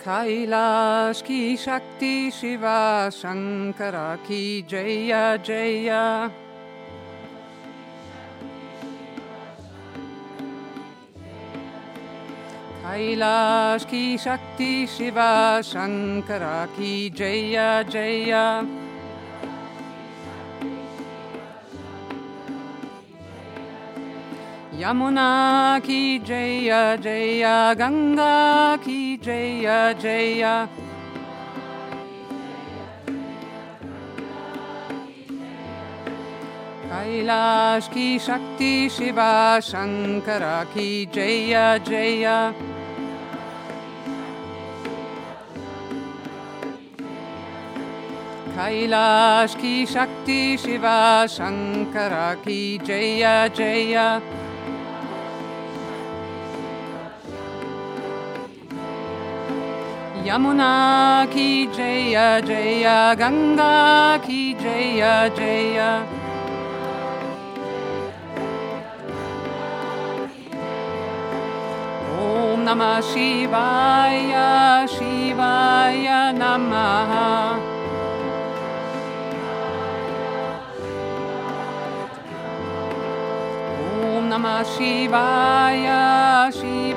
कैलाश की शक्ति शिवा शंकर की जय जय कैलाश की शक्ति शिवा शंकर की जय जय Yamuna ki Jaya Jaya Ganga ki Jaya Jaya. Kailash ki Shakti Shiva Shankara ki Jaya Jaya. Kailash ki Shakti Shiva Shankara ki Jaya Jaya. Yamuna ki Jaya Jaya Ganga ki Jaya Jaya Om Namah Shivaya Shivaya Namah. Om Namah Shivaya Shivaya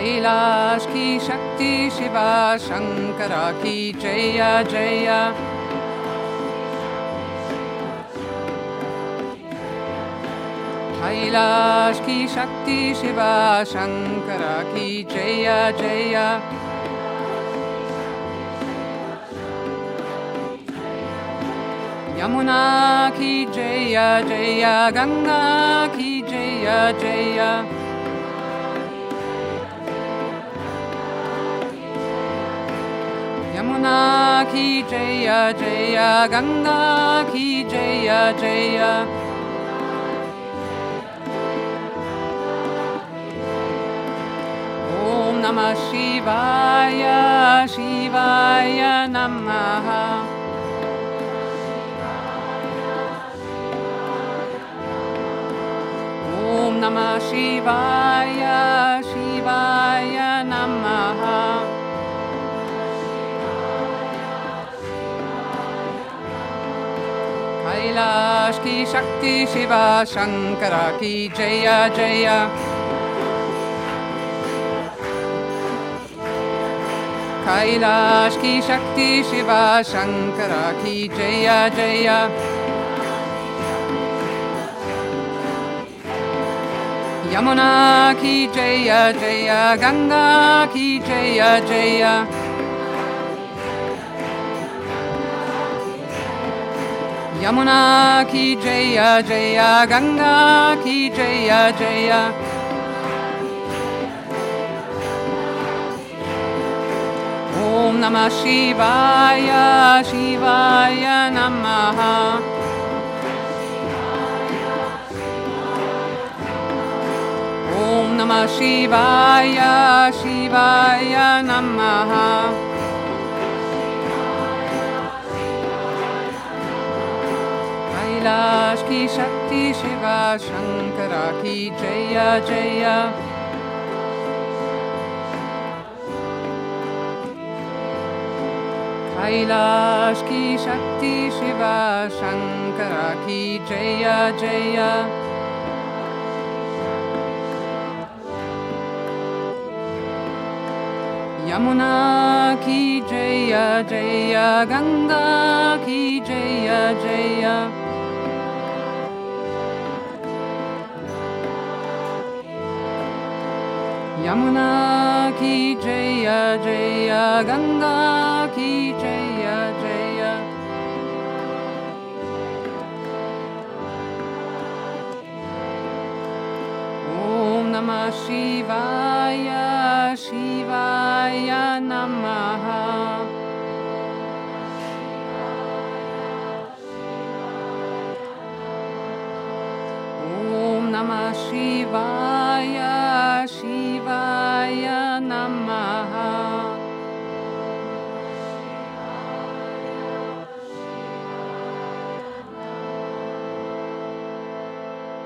Kailash की शक्ति शिवा शंकर की जय की शक्ति शिवा शंकर की जय जय। यमुना की जय जय गंगा की जय जय Ganga ki Jaya Jaya Ganga ki Jaya Jaya. Om Namah Shivaya Shivaya Namaha. Om Namah Shivaya की शक्ति शिवा शंकर की शक्ति शिवा शंकर की जय जय। यमुना की जय जय। गंगा की जय जय Yamuna ki Jaya Jaya Ganga ki Jaya Jaya. Om Namah Shivaya Shivaya Namaha. Om Namah Shivaya Shivaya Namaha. Kailash की शक्ति शिवा शंकर की जय जय। कैलाश की शक्ति शिवा शंकर की जय जय। यमुना की जय की जय जय Yamuna ki Jaya Jaya Ganga ki Jaya Jaya. Om Namah Shivaya Shivaya Namaha. Namah Shivaya Shivaya mama.